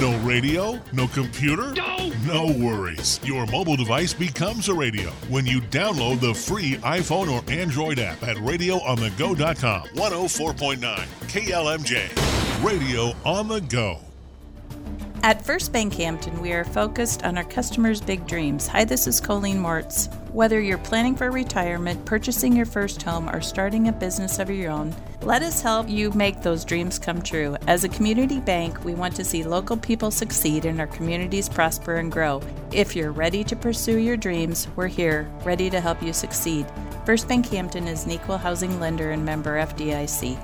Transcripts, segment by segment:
No radio? No computer? No! No worries. Your mobile device becomes a radio when you download the free iPhone or Android app at radioonthego.com. 104.9 KLMJ. Radio on the Go. At First Bank Hampton, we are focused on our customers' big dreams. Hi, this is Colleen Mortz. Whether you're planning for retirement, purchasing your first home, or starting a business of your own, let us help you make those dreams come true. As a community bank, we want to see local people succeed and our communities prosper and grow. If you're ready to pursue your dreams, we're here, ready to help you succeed. First Bank Hampton is an equal housing lender and member FDIC.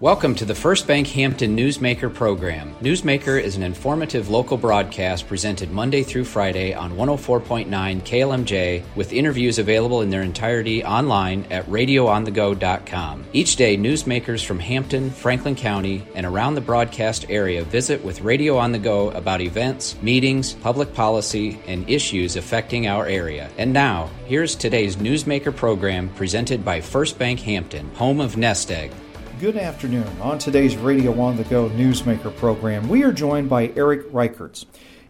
Welcome to the First Bank Hampton Newsmaker program. Newsmaker is an informative local broadcast presented Monday through Friday on 104.9 KLMJ with interviews available in their entirety online at radioonthego.com. Each day, newsmakers from Hampton, Franklin County, and around the broadcast area visit with Radio on the Go about events, meetings, public policy, and issues affecting our area. And now, here's today's Newsmaker program presented by First Bank Hampton, home of Nest Egg. Good afternoon. On today's Radio on the Go Newsmaker program, we are joined by Eric Reichertz.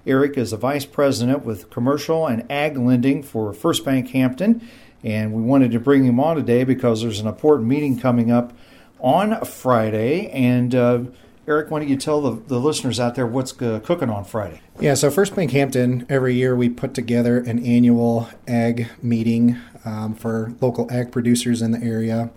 Eric is the Vice President with Commercial and Ag Lending for First Bank Hampton, and we wanted to bring him on today because there's an important meeting coming up on Friday. And uh, Eric, why don't you tell the, the listeners out there what's uh, cooking on Friday? Yeah, so First Bank Hampton, every year we put together an annual ag meeting um, for local ag producers in the area.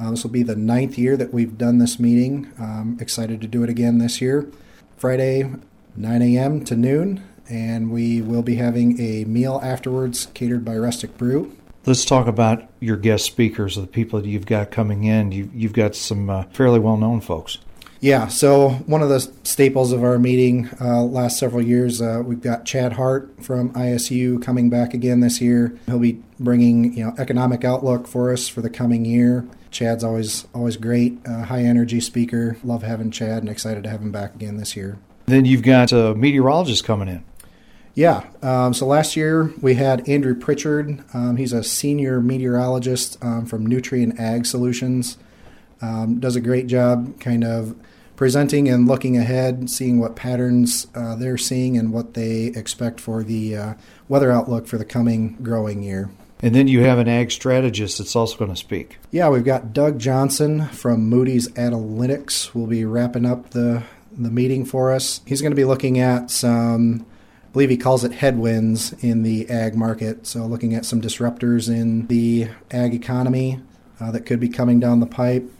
Uh, this will be the ninth year that we've done this meeting. Um, excited to do it again this year. Friday, 9 a.m. to noon, and we will be having a meal afterwards catered by Rustic Brew. Let's talk about your guest speakers, the people that you've got coming in. You, you've got some uh, fairly well known folks. Yeah, so one of the staples of our meeting uh, last several years, uh, we've got Chad Hart from ISU coming back again this year. He'll be bringing you know economic outlook for us for the coming year. Chad's always always great, uh, high energy speaker. Love having Chad, and excited to have him back again this year. Then you've got a meteorologist coming in. Yeah. Um, so last year we had Andrew Pritchard. Um, he's a senior meteorologist um, from Nutrien Ag Solutions. Um, does a great job, kind of presenting and looking ahead, seeing what patterns uh, they're seeing and what they expect for the uh, weather outlook for the coming growing year. And then you have an ag strategist that's also going to speak. Yeah, we've got Doug Johnson from Moody's Analytics. We'll be wrapping up the the meeting for us. He's going to be looking at some, I believe he calls it headwinds in the ag market. So looking at some disruptors in the ag economy uh, that could be coming down the pipe.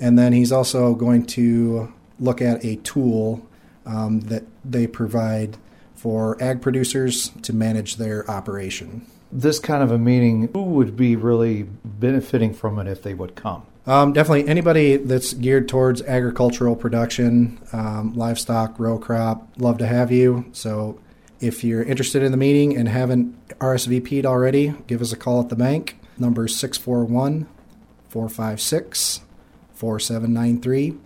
And then he's also going to look at a tool um, that they provide for ag producers to manage their operation this kind of a meeting, who would be really benefiting from it if they would come? Um, definitely anybody that's geared towards agricultural production, um, livestock, row crop, love to have you. So if you're interested in the meeting and haven't RSVP'd already, give us a call at the bank. Number 641 456 4793.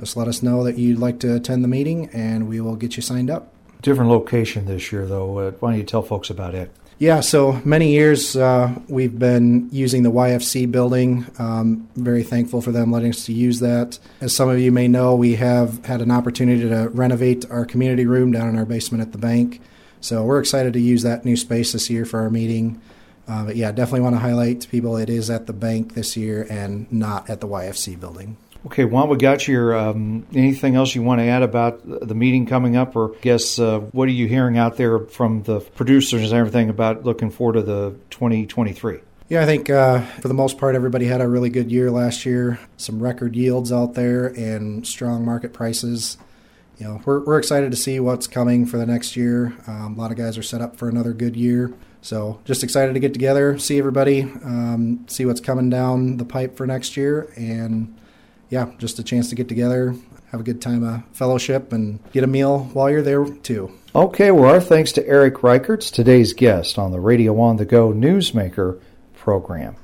Just let us know that you'd like to attend the meeting and we will get you signed up. Different location this year, though. Uh, why don't you tell folks about it? Yeah, so many years uh, we've been using the YFC building. Um, very thankful for them letting us to use that. As some of you may know, we have had an opportunity to renovate our community room down in our basement at the bank. So we're excited to use that new space this year for our meeting. Uh, but yeah, definitely want to highlight to people it is at the bank this year and not at the YFC building. Okay, while we got your um, anything else you want to add about the meeting coming up, or guess uh, what are you hearing out there from the producers and everything about looking forward to the 2023? Yeah, I think uh, for the most part, everybody had a really good year last year. Some record yields out there and strong market prices. You know, we're, we're excited to see what's coming for the next year. Um, a lot of guys are set up for another good year. So just excited to get together, see everybody, um, see what's coming down the pipe for next year, and yeah, just a chance to get together, have a good time of fellowship, and get a meal while you're there too. Okay, well, our thanks to Eric Reichertz, today's guest on the Radio on the Go Newsmaker program.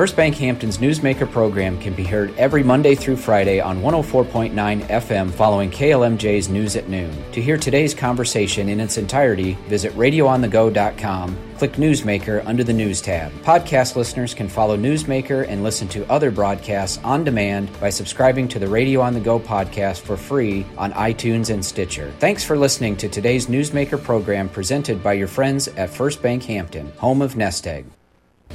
First Bank Hampton's Newsmaker program can be heard every Monday through Friday on 104.9 FM following KLMJ's News at Noon. To hear today's conversation in its entirety, visit radioonthego.com, click Newsmaker under the News tab. Podcast listeners can follow Newsmaker and listen to other broadcasts on demand by subscribing to the Radio on the Go podcast for free on iTunes and Stitcher. Thanks for listening to today's Newsmaker program presented by your friends at First Bank Hampton, home of Nest Egg.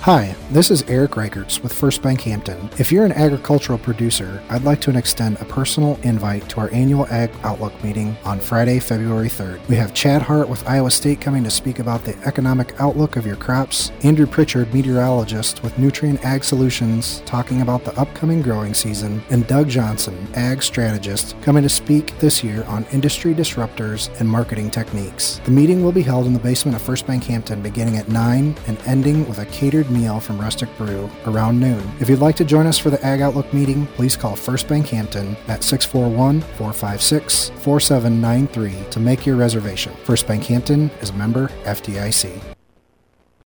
Hi, this is Eric Reichertz with First Bank Hampton. If you're an agricultural producer, I'd like to extend a personal invite to our annual Ag Outlook meeting on Friday, February 3rd. We have Chad Hart with Iowa State coming to speak about the economic outlook of your crops, Andrew Pritchard, meteorologist with Nutrien Ag Solutions, talking about the upcoming growing season, and Doug Johnson, ag strategist, coming to speak this year on industry disruptors and marketing techniques. The meeting will be held in the basement of First Bank Hampton beginning at 9 and ending with a catered from Rustic Brew around noon. If you'd like to join us for the Ag Outlook meeting, please call First Bank Hampton at 641 456 4793 to make your reservation. First Bank Hampton is a member FDIC.